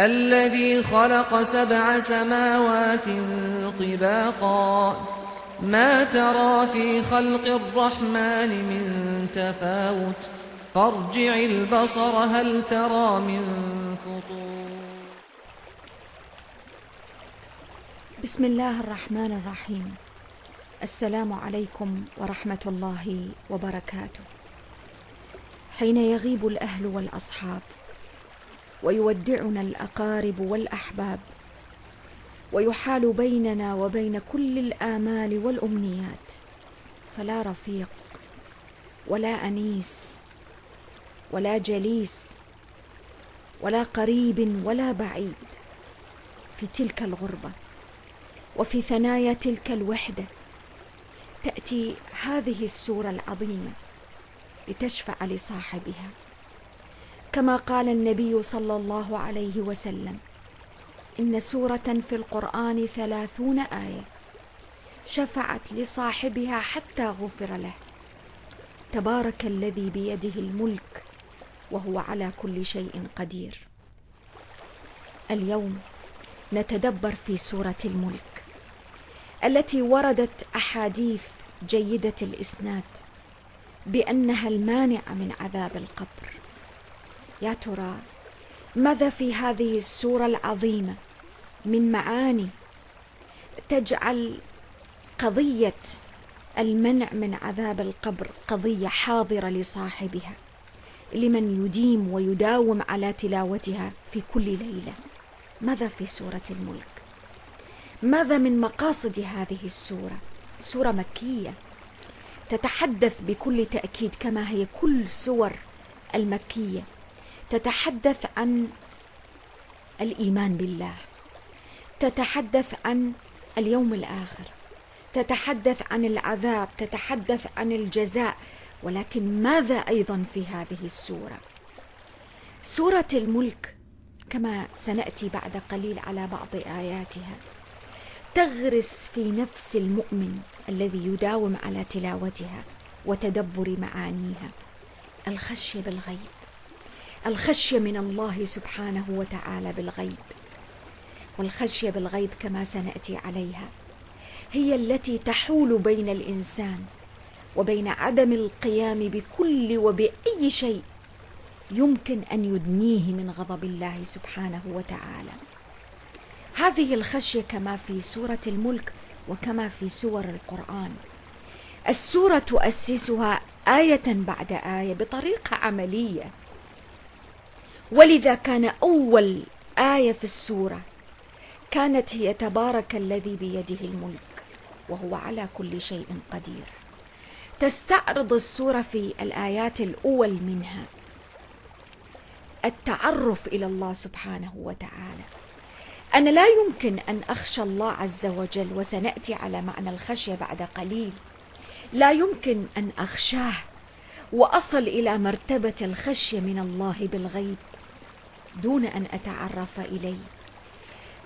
الذي خلق سبع سماوات طباقا. ما ترى في خلق الرحمن من تفاوت. فارجع البصر هل ترى من فطور بسم الله الرحمن الرحيم. السلام عليكم ورحمة الله وبركاته. حين يغيب الأهل والأصحاب ويودعنا الأقارب والأحباب ويحال بيننا وبين كل الآمال والأمنيات. فلا رفيق ولا أنيس ولا جليس ولا قريب ولا بعيد في تلك الغربة وفي ثنايا تلك الوحدة. تأتي هذه السورة العظيمة لتشفع لصاحبها. كما قال النبي صلى الله عليه وسلم إن سورة في القرآن ثلاثون آية شفعت لصاحبها حتى غفر له. تبارك الذي بيده الملك وهو على كل شيء قدير. اليوم نتدبر في سورة الملك التي وردت أحاديث جيدة الإسناد بأنها المانعه من عذاب القبر. يا ترى ماذا في هذه السورة العظيمة من معاني تجعل قضية المنع من عذاب القبر قضية حاضرة لصاحبها لمن يديم ويداوم على تلاوتها في كل ليلة؟ ماذا في سورة الملك؟ ماذا من مقاصد هذه السورة؟ سورة مكية تتحدث بكل تأكيد كما هي كل سور المكية. تتحدث عن الإيمان بالله تتحدث عن اليوم الآخر تتحدث عن العذاب تتحدث عن الجزاء ولكن ماذا أيضا في هذه السورة؟ سورة الملك كما سنأتي بعد قليل على بعض آياتها تغرس في نفس المؤمن الذي يداوم على تلاوتها وتدبر معانيها الخشية بالغيب. الخشية من الله سبحانه وتعالى بالغيب. والخشية بالغيب كما سنأتي عليها هي التي تحول بين الإنسان وبين عدم القيام بكل وبأي شيء يمكن أن يدنيه من غضب الله سبحانه وتعالى. هذه الخشية كما في سورة الملك وكما في سور القرآن. السورة تؤسسها آية بعد آية بطريقة عملية. ولذا كان أول آية في السورة كانت هي تبارك الذي بيده الملك وهو على كل شيء قدير. تستعرض السورة في الآيات الأول منها التعرف إلى الله سبحانه وتعالى. أنا لا يمكن أن أخشى الله عز وجل وسنأتي على معنى الخشية بعد قليل. لا يمكن أن أخشاه وأصل إلى مرتبة الخشية من الله بالغيب. دون أن أتعرف إليه.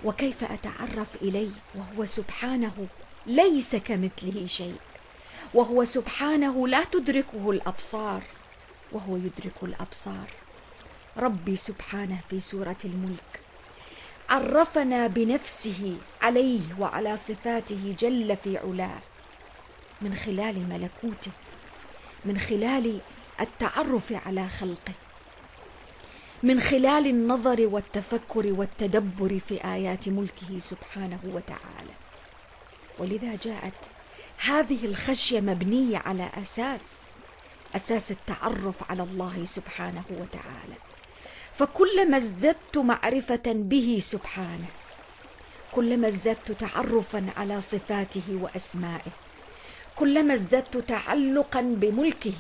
وكيف أتعرف إليه؟ وهو سبحانه ليس كمثله شيء. وهو سبحانه لا تدركه الأبصار. وهو يدرك الأبصار. ربي سبحانه في سورة الملك. عرفنا بنفسه عليه وعلى صفاته جل في علاه. من خلال ملكوته. من خلال التعرف على خلقه. من خلال النظر والتفكر والتدبر في آيات ملكه سبحانه وتعالى. ولذا جاءت هذه الخشية مبنية على أساس أساس التعرف على الله سبحانه وتعالى. فكلما ازددت معرفة به سبحانه كلما ازددت تعرفا على صفاته وأسمائه كلما ازددت تعلقا بملكه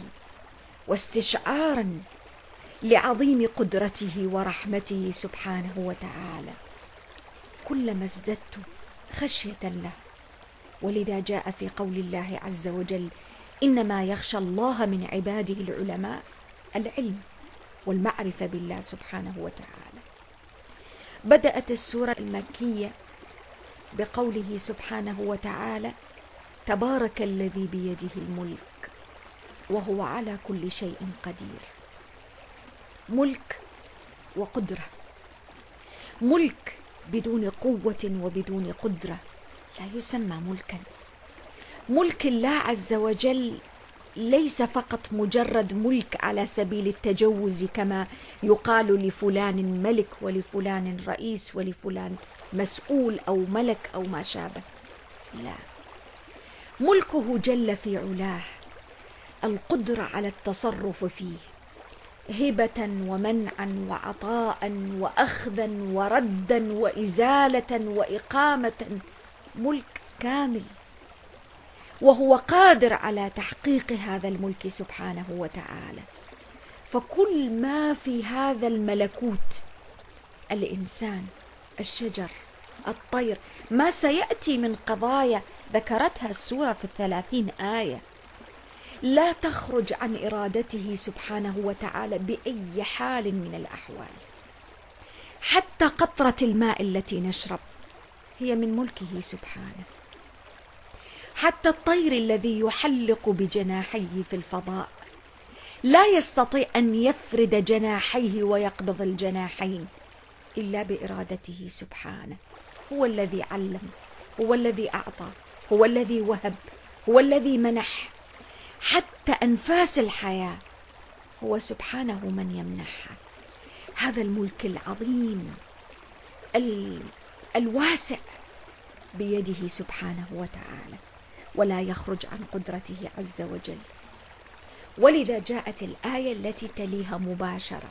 واستشعارا لعظيم قدرته ورحمته سبحانه وتعالى. كلما ازددت خشية له. ولذا جاء في قول الله عز وجل إنما يخشى الله من عباده العلماء العلم والمعرفة بالله سبحانه وتعالى. بدأت السورة المكية بقوله سبحانه وتعالى تبارك الذي بيده الملك وهو على كل شيء قدير. ملك وقدرة. ملك بدون قوة وبدون قدرة. لا يسمى ملكا. ملك الله عز وجل ليس فقط مجرد ملك على سبيل التجوز كما يقال لفلان ملك ولفلان رئيس ولفلان مسؤول أو ملك أو ما شابه. لا. ملكه جل في علاه القدرة على التصرف فيه. هبة ومنعا وعطاء وأخذا وردا وإزالة وإقامة ملك كامل. وهو قادر على تحقيق هذا الملك سبحانه وتعالى. فكل ما في هذا الملكوت الإنسان الشجر الطير ما سيأتي من قضايا ذكرتها السورة في الثلاثين آية. لا تخرج عن إرادته سبحانه وتعالى بأي حال من الأحوال. حتى قطرة الماء التي نشرب هي من ملكه سبحانه. حتى الطير الذي يحلق بجناحيه في الفضاء لا يستطيع أن يفرد جناحيه ويقبض الجناحين إلا بإرادته سبحانه. هو الذي علم هو الذي أعطى هو الذي وهب هو الذي منح. حتى أنفاس الحياة. هو سبحانه من يمنحها. هذا الملك العظيم الواسع بيده سبحانه وتعالى ولا يخرج عن قدرته عز وجل. ولذا جاءت الآية التي تليها مباشرة.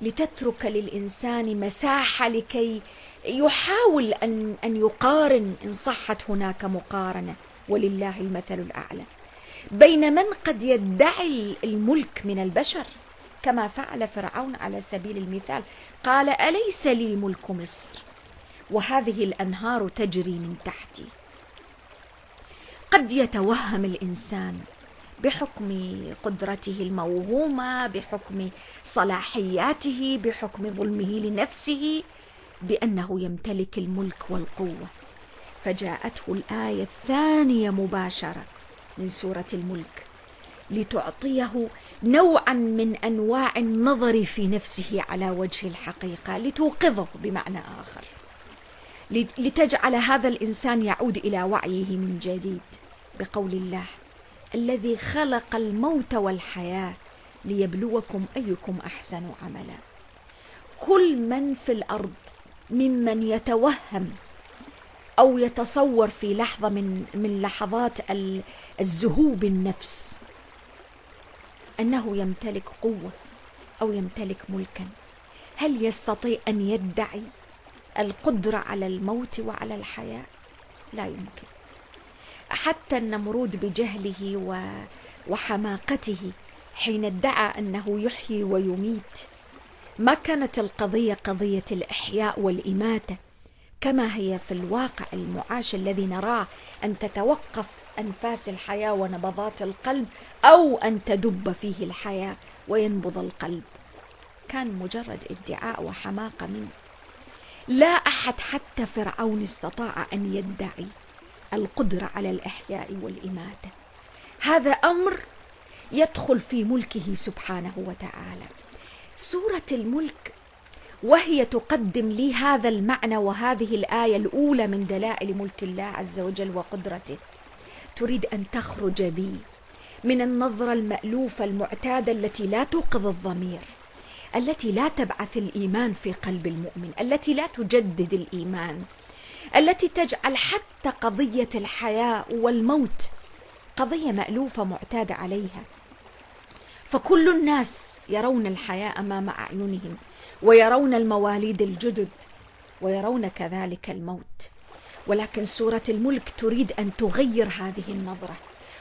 لتترك للإنسان مساحة لكي يحاول ان أن يقارن إن صحت هناك مقارنة. ولله المثل الأعلى. بين من قد يدعي الملك من البشر كما فعل فرعون على سبيل المثال. قال أليس لي ملك مصر؟ وهذه الأنهار تجري من تحتي. قد يتوهم الإنسان بحكم قدرته الموهومة بحكم صلاحياته بحكم ظلمه لنفسه بأنه يمتلك الملك والقوة. فجاءته الآية الثانية مباشرة. من سورة الملك لتعطيه نوعا من أنواع النظر في نفسه على وجه الحقيقة لتوقظه بمعنى آخر. لتجعل هذا الإنسان يعود إلى وعيه من جديد بقول الله الذي خلق الموت والحياة ليبلوكم أيكم أحسن عملا. كل من في الأرض ممن يتوهم أو يتصور في لحظة من من لحظات الزهوب النفس. أنه يمتلك قوة أو يمتلك ملكا. هل يستطيع أن يدعي القدرة على الموت وعلى الحياة؟ لا يمكن. حتى النمرود بجهله وحماقته حين ادعى أنه يحيي ويميت ما كانت القضية قضية الإحياء والإماتة. كما هي في الواقع المعاش الذي نراه أن تتوقف أنفاس الحياة ونبضات القلب أو أن تدب فيه الحياة وينبض القلب. كان مجرد ادعاء وحماقة منه. لا أحد حتى فرعون استطاع أن يدعي القدرة على الإحياء والإماتة. هذا أمر يدخل في ملكه سبحانه وتعالى. سورة الملك وهي تقدم لي هذا المعنى وهذه الآية الأولى من دلائل ملك الله عز وجل وقدرته. تريد أن تخرج بي من النظرة المألوفة المعتادة التي لا توقظ الضمير التي لا تبعث الإيمان في قلب المؤمن التي لا تجدد الإيمان التي تجعل حتى قضية الحياة والموت قضية مألوفة معتادة عليها. فكل الناس يرون الحياة أمام أعينهم. ويرون المواليد الجدد ويرون كذلك الموت. ولكن سورة الملك تريد أن تغير هذه النظرة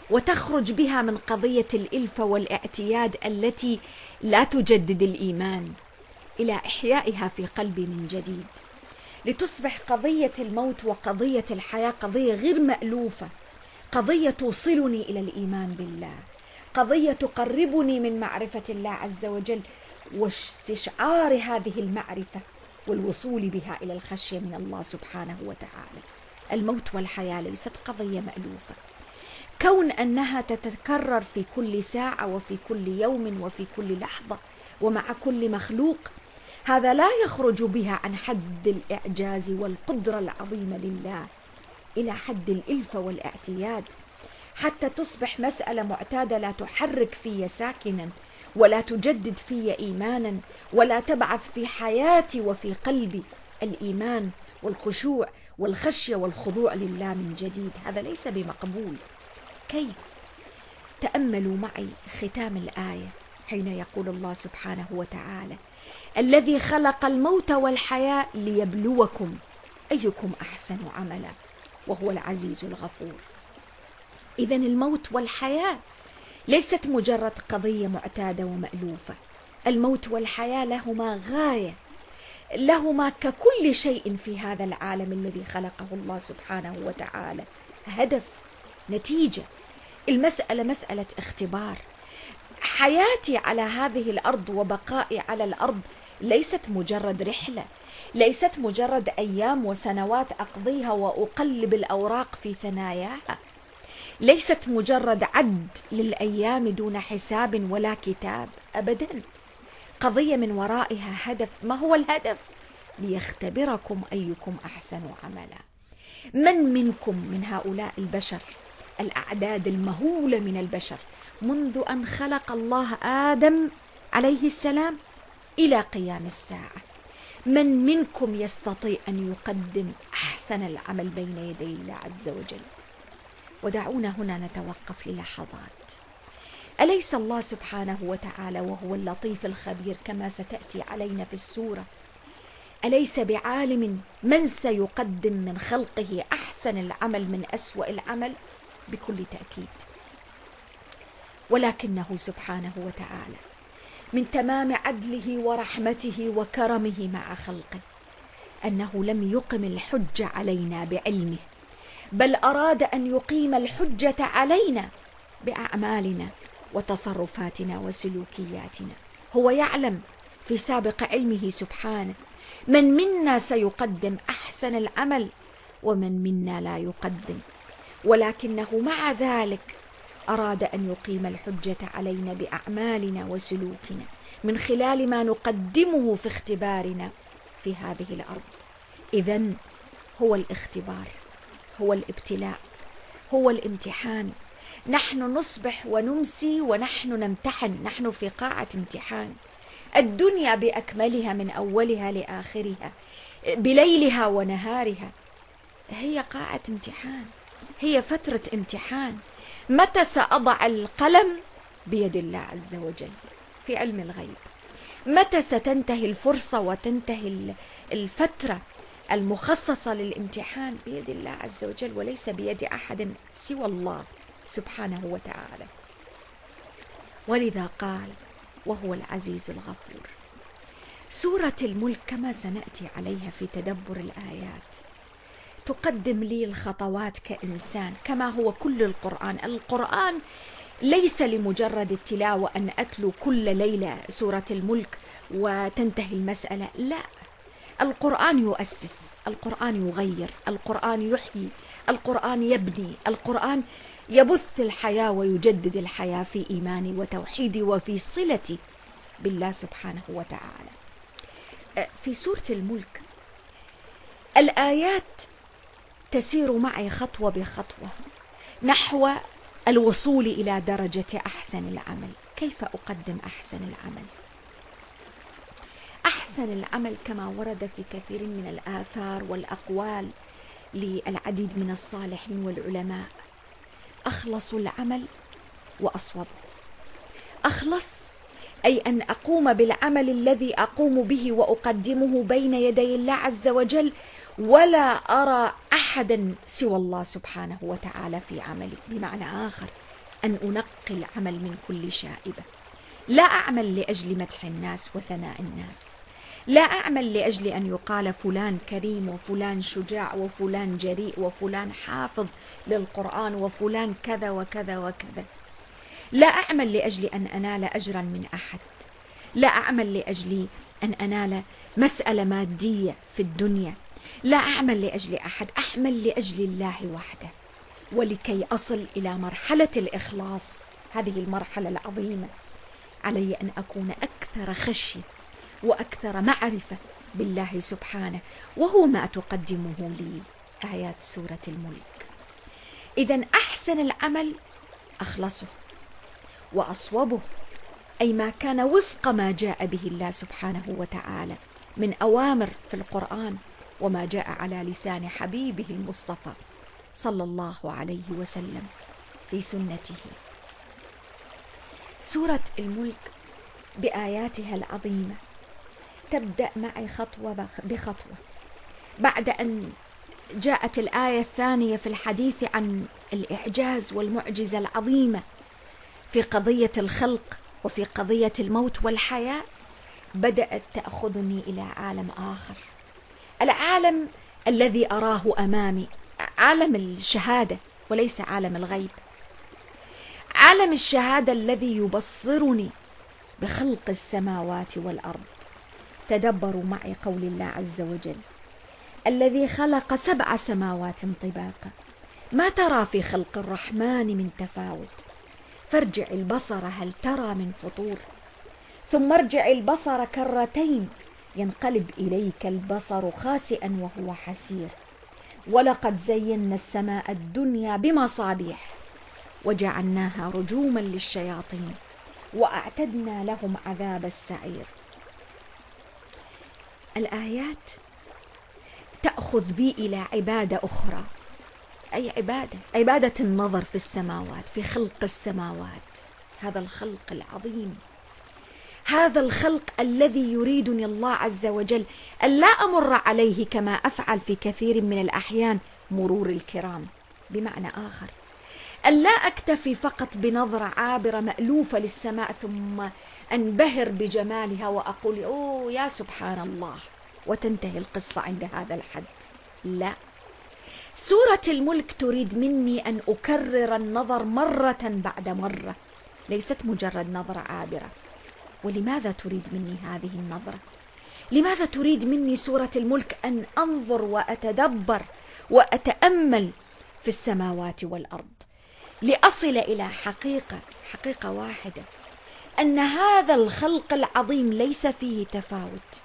وتخرج بها من قضية الالفه والإعتياد التي لا تجدد الإيمان إلى إحيائها في قلبي من جديد. لتصبح قضية الموت وقضية الحياة قضية غير مألوفة قضية توصلني إلى الإيمان بالله قضية تقربني من معرفة الله عز وجل واستشعار هذه المعرفة والوصول بها إلى الخشية من الله سبحانه وتعالى. الموت والحياة ليست قضية مألوفة. كون أنها تتكرر في كل ساعة وفي كل يوم وفي كل لحظة ومع كل مخلوق هذا لا يخرج بها عن حد الإعجاز والقدرة العظيمة لله إلى حد الإلفة والاعتياد. حتى تصبح مسألة معتادة لا تحرك في ساكنا ولا تجدد في إيمانا ولا تبعث في حياتي وفي قلبي الإيمان والخشوع والخشية والخضوع لله من جديد. هذا ليس بمقبول. كيف؟ تأملوا معي ختام الآية حين يقول الله سبحانه وتعالى الذي خلق الموت والحياة ليبلوكم أيكم أحسن عملا وهو العزيز الغفور. اذا الموت والحياة ليست مجرد قضية معتادة ومألوفة. الموت والحياة لهما غاية. لهما ككل شيء في هذا العالم الذي خلقه الله سبحانه وتعالى. هدف نتيجة. المسألة مسألة اختبار. حياتي على هذه الأرض وبقائي على الأرض ليست مجرد رحلة. ليست مجرد أيام وسنوات أقضيها وأقلب الأوراق في ثناياها. ليست مجرد عد للأيام دون حساب ولا كتاب أبدا. قضية من ورائها هدف. ما هو الهدف؟ ليختبركم أيكم أحسن عملا. من منكم من هؤلاء البشر؟ الأعداد المهولة من البشر. منذ أن خلق الله آدم عليه السلام إلى قيام الساعة. من منكم يستطيع أن يقدم أحسن العمل بين يدي الله عز وجل؟ ودعونا هنا نتوقف للحظات. أليس الله سبحانه وتعالى وهو اللطيف الخبير كما ستأتي علينا في السورة؟ أليس بعالم من سيقدم من خلقه أحسن العمل من أسوأ العمل؟ بكل تأكيد. ولكنه سبحانه وتعالى من تمام عدله ورحمته وكرمه مع خلقه أنه لم يقم الحجه علينا بعلمه. بل أراد أن يقيم الحجة علينا بأعمالنا وتصرفاتنا وسلوكياتنا. هو يعلم في سابق علمه سبحانه من منا سيقدم أحسن العمل ومن منا لا يقدم. ولكنه مع ذلك أراد أن يقيم الحجة علينا بأعمالنا وسلوكنا من خلال ما نقدمه في اختبارنا في هذه الأرض. اذا هو الاختبار. هو الابتلاء هو الامتحان. نحن نصبح ونمسي ونحن نمتحن نحن في قاعة امتحان. الدنيا بأكملها من أولها لآخرها بليلها ونهارها. هي قاعة امتحان هي فترة امتحان. متى سأضع القلم؟ بيد الله عز وجل في علم الغيب. متى ستنتهي الفرصة وتنتهي الفترة؟ المخصصة للامتحان بيد الله عز وجل وليس بيد أحد سوى الله سبحانه وتعالى. ولذا قال وهو العزيز الغفور. سورة الملك كما سنأتي عليها في تدبر الآيات. تقدم لي الخطوات كإنسان كما هو كل القرآن. القرآن ليس لمجرد التلاوة أن أتلو كل ليلة سورة الملك وتنتهي المسألة لا. القرآن يؤسس القرآن يغير القرآن يحيي القرآن يبني القرآن يبث الحياة ويجدد الحياة في إيماني وتوحيدي وفي صلتي بالله سبحانه وتعالى. في سورة الملك الآيات تسير معي خطوة بخطوة نحو الوصول إلى درجة أحسن العمل. كيف أقدم أحسن العمل؟ أحسن العمل كما ورد في كثير من الآثار والأقوال للعديد من الصالحين والعلماء. أخلص العمل وأصوبه. أخلص أي أن أقوم بالعمل الذي أقوم به وأقدمه بين يدي الله عز وجل ولا أرى أحدا سوى الله سبحانه وتعالى في عملي. بمعنى آخر أن أنقي العمل من كل شائبة. لا أعمل لأجل مدح الناس وثناء الناس. لا أعمل لأجل أن يقال فلان كريم وفلان شجاع وفلان جريء وفلان حافظ للقرآن وفلان كذا وكذا وكذا. لا أعمل لأجل أن أنال أجرا من أحد. لا أعمل لأجل أن أنال مسألة مادية في الدنيا. لا أعمل لأجل أحد أعمل لأجل الله وحده. ولكي أصل إلى مرحلة الإخلاص. هذه المرحلة العظيمة. علي أن أكون أكثر خشية وأكثر معرفة بالله سبحانه وهو ما تقدمه لي آيات سورة الملك. إذا أحسن العمل أخلصه وأصوبه أي ما كان وفق ما جاء به الله سبحانه وتعالى من أوامر في القرآن وما جاء على لسان حبيبه المصطفى صلى الله عليه وسلم في سنته. سورة الملك بآياتها العظيمة. تبدأ معي خطوة بخطوة. بعد أن جاءت الآية الثانية في الحديث عن الإعجاز والمعجزة العظيمة في قضية الخلق وفي قضية الموت والحياة بدأت تأخذني إلى عالم آخر. العالم الذي أراه أمامي عالم الشهادة وليس عالم الغيب. عالم الشهادة الذي يبصرني بخلق السماوات والأرض. تدبروا معي قول الله عز وجل الذي خلق سبع سماوات طباقا. ما ترى في خلق الرحمن من تفاوت؟ فارجع البصر هل ترى من فطور؟ ثم ارجع البصر كرتين ينقلب إليك البصر خاسئا وهو حسير. ولقد زينا السماء الدنيا بمصابيح وجعلناها رجوما للشياطين وأعتدنا لهم عذاب السعير. الآيات تأخذ بي إلى عبادة أخرى أي عبادة عبادة النظر في السماوات في خلق السماوات. هذا الخلق العظيم. هذا الخلق الذي يريدني الله عز وجل أن لا أمر عليه كما أفعل في كثير من الأحيان مرور الكرام. بمعنى آخر أن لا أكتفي فقط بنظرة عابرة مألوفة للسماء ثم أنبهر بجمالها وأقول أوه يا سبحان الله. وتنتهي القصة عند هذا الحد. لا. سورة الملك تريد مني أن أكرر النظر مرة بعد مرة. ليست مجرد نظرة عابرة. ولماذا تريد مني هذه النظرة؟ لماذا تريد مني سورة الملك أن أنظر وأتدبر وأتأمل في السماوات والأرض؟ لأصل إلى حقيقة حقيقة واحدة أن هذا الخلق العظيم ليس فيه تفاوت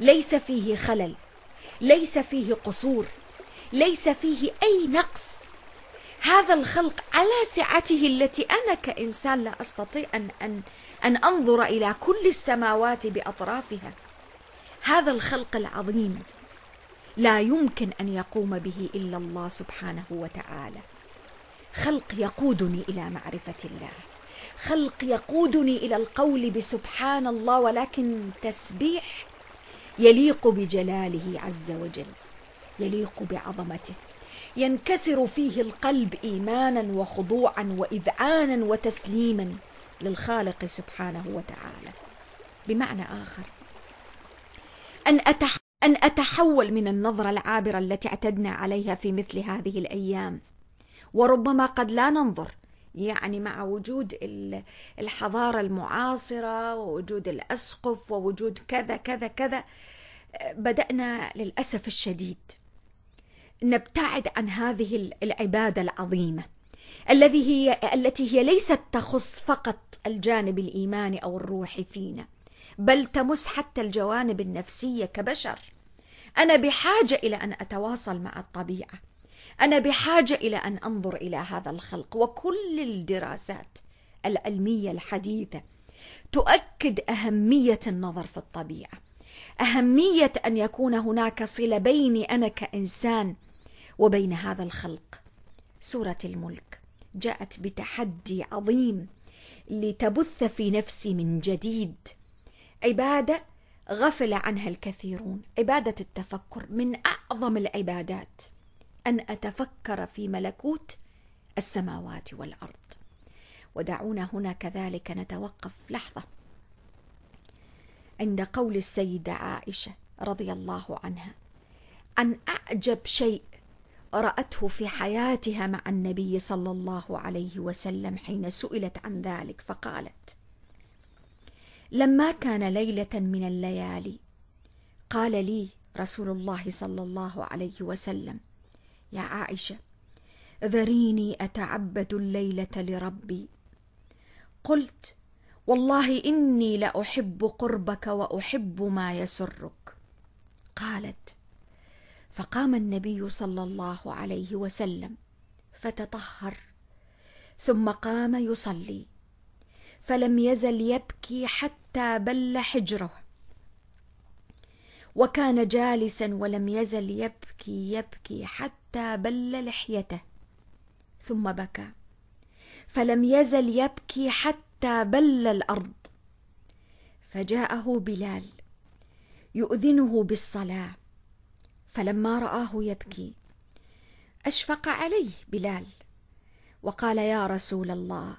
ليس فيه خلل ليس فيه قصور ليس فيه أي نقص. هذا الخلق على سعته التي أنا كإنسان لا أستطيع أن أن أن أنظر إلى كل السماوات بأطرافها. هذا الخلق العظيم لا يمكن أن يقوم به إلا الله سبحانه وتعالى. خلق يقودني إلى معرفة الله. خلق يقودني إلى القول بسبحان الله ولكن تسبيح يليق بجلاله عز وجل يليق بعظمته. ينكسر فيه القلب إيمانا وخضوعا وإذعانا وتسليما للخالق سبحانه وتعالى. بمعنى آخر أن أن أتحول من النظرة العابرة التي اعتدنا عليها في مثل هذه الأيام وربما قد لا ننظر. يعني مع وجود الحضارة المعاصرة ووجود الأسقف ووجود كذا كذا كذا بدأنا للأسف الشديد نبتعد عن هذه العبادة العظيمة الذي هي التي هي ليست تخص فقط الجانب الإيماني أو الروحي فينا بل تمس حتى الجوانب النفسية كبشر. أنا بحاجة إلى أن أتواصل مع الطبيعة. أنا بحاجة إلى أن أنظر إلى هذا الخلق وكل الدراسات العلمية الحديثة تؤكد أهمية النظر في الطبيعة أهمية أن يكون هناك صله بيني أنا كإنسان وبين هذا الخلق. سورة الملك جاءت بتحدي عظيم لتبث في نفسي من جديد. عبادة غفل عنها الكثيرون عبادة التفكر من أعظم العبادات. أن أتفكر في ملكوت السماوات والأرض. ودعونا هنا كذلك نتوقف لحظة عند قول السيدة عائشة رضي الله عنها عن أعجب شيء رأته في حياتها مع النبي صلى الله عليه وسلم حين سئلت عن ذلك فقالت: لما كان ليلة من الليالي قال لي رسول الله صلى الله عليه وسلم: يا عائشة ذريني أتعبد الليلة لربي. قلت: والله إني لأحب قربك وأحب ما يسرك. قالت: فقام النبي صلى الله عليه وسلم فتطهر ثم قام يصلي فلم يزل يبكي حتى بل حجره وكان جالسا ولم يزل يبكي يبكي حتى بل لحيته ثم بكى فلم يزل يبكي حتى بل الأرض. فجاءه بلال يؤذنه بالصلاة فلما رآه يبكي أشفق عليه بلال وقال يا رسول الله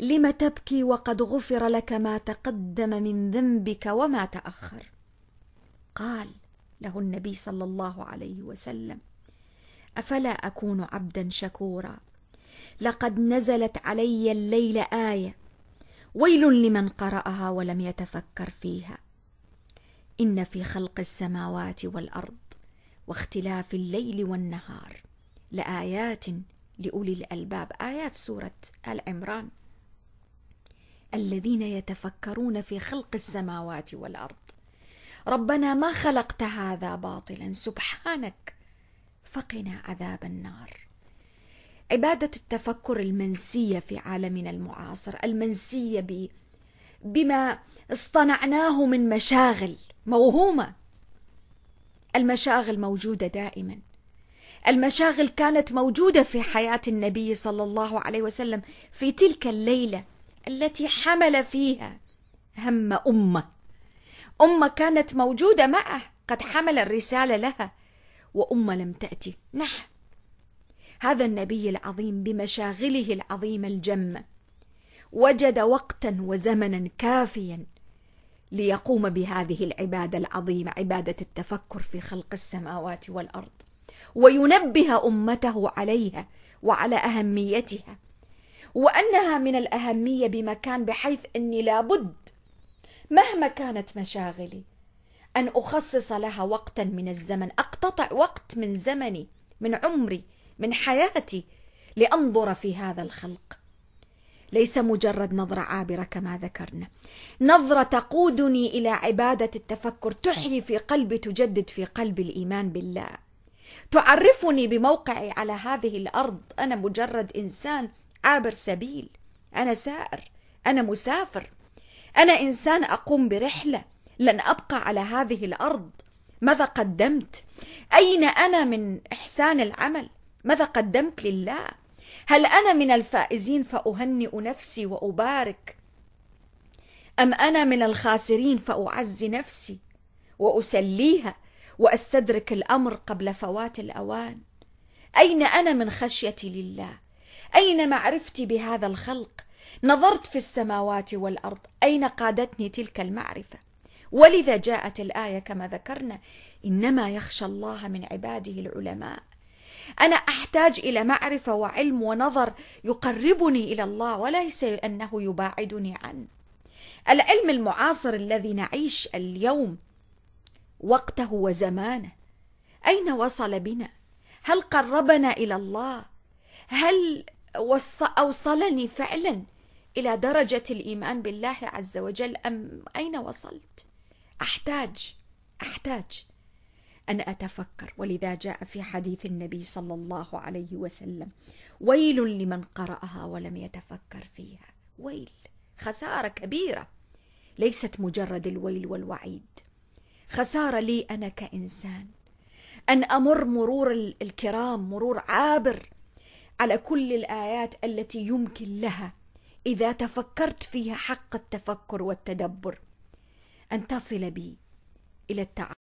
لم تبكي وقد غفر لك ما تقدم من ذنبك وما تأخر؟ قال له النبي صلى الله عليه وسلم أفلا أكون عبدا شكورا؟ لقد نزلت علي الليل آية. ويل لمن قرأها ولم يتفكر فيها. إن في خلق السماوات والأرض واختلاف الليل والنهار لآيات لأولي الألباب. آيات سورة آل عمران. الذين يتفكرون في خلق السماوات والأرض. ربنا ما خلقت هذا باطلا. سبحانك. فقنا عذاب النار. عبادة التفكر المنسية في عالمنا المعاصر المنسية بما اصطنعناه من مشاغل موهومة. المشاغل موجودة دائما. المشاغل كانت موجودة في حياة النبي صلى الله عليه وسلم في تلك الليلة التي حمل فيها هم أمة. أمة كانت موجودة معه قد حمل الرسالة لها. وأمة لم تأتي. نعم هذا النبي العظيم بمشاغله العظيمه الجمه وجد وقتا وزمنا كافيا ليقوم بهذه العبادة العظيمة عبادة التفكر في خلق السماوات والأرض. وينبه أمته عليها وعلى أهميتها. وأنها من الأهمية بمكان بحيث أني لابد مهما كانت مشاغلي أن أخصص لها وقتا من الزمن أقتطع وقت من زمني من عمري من حياتي لأنظر في هذا الخلق. ليس مجرد نظرة عابرة كما ذكرنا. نظرة تقودني إلى عبادة التفكر تحيي في قلبي تجدد في قلبي الإيمان بالله. تعرفني بموقعي على هذه الأرض. أنا مجرد إنسان عابر سبيل. أنا سائر. أنا مسافر. أنا إنسان أقوم برحلة. لن أبقى على هذه الأرض. ماذا قدمت؟ أين أنا من إحسان العمل؟ ماذا قدمت لله؟ هل أنا من الفائزين فأهنئ نفسي وأبارك؟ أم أنا من الخاسرين فأعزي نفسي وأسليها وأستدرك الأمر قبل فوات الأوان؟ أين أنا من خشيتي لله؟ أين معرفتي بهذا الخلق؟ نظرت في السماوات والأرض أين قادتني تلك المعرفة؟ ولذا جاءت الآية كما ذكرنا إنما يخشى الله من عباده العلماء. أنا أحتاج إلى معرفة وعلم ونظر يقربني إلى الله وليس أنه يباعدني عنه العلم المعاصر الذي نعيش اليوم وقته وزمانه أين وصل بنا؟ هل قربنا إلى الله؟ هل أوصلني فعلا إلى درجة الإيمان بالله عز وجل أم أين وصلت؟ أحتاج أحتاج أن أتفكر. ولذا جاء في حديث النبي صلى الله عليه وسلم ويل لمن قرأها ولم يتفكر فيها. ويل خسارة كبيرة. ليست مجرد الويل والوعيد. خسارة لي أنا كإنسان أن أمر مرور الكرام مرور عابر على كل الآيات التي يمكن لها إذا تفكرت فيها حق التفكر والتدبر. أن تصل بي إلى التعامل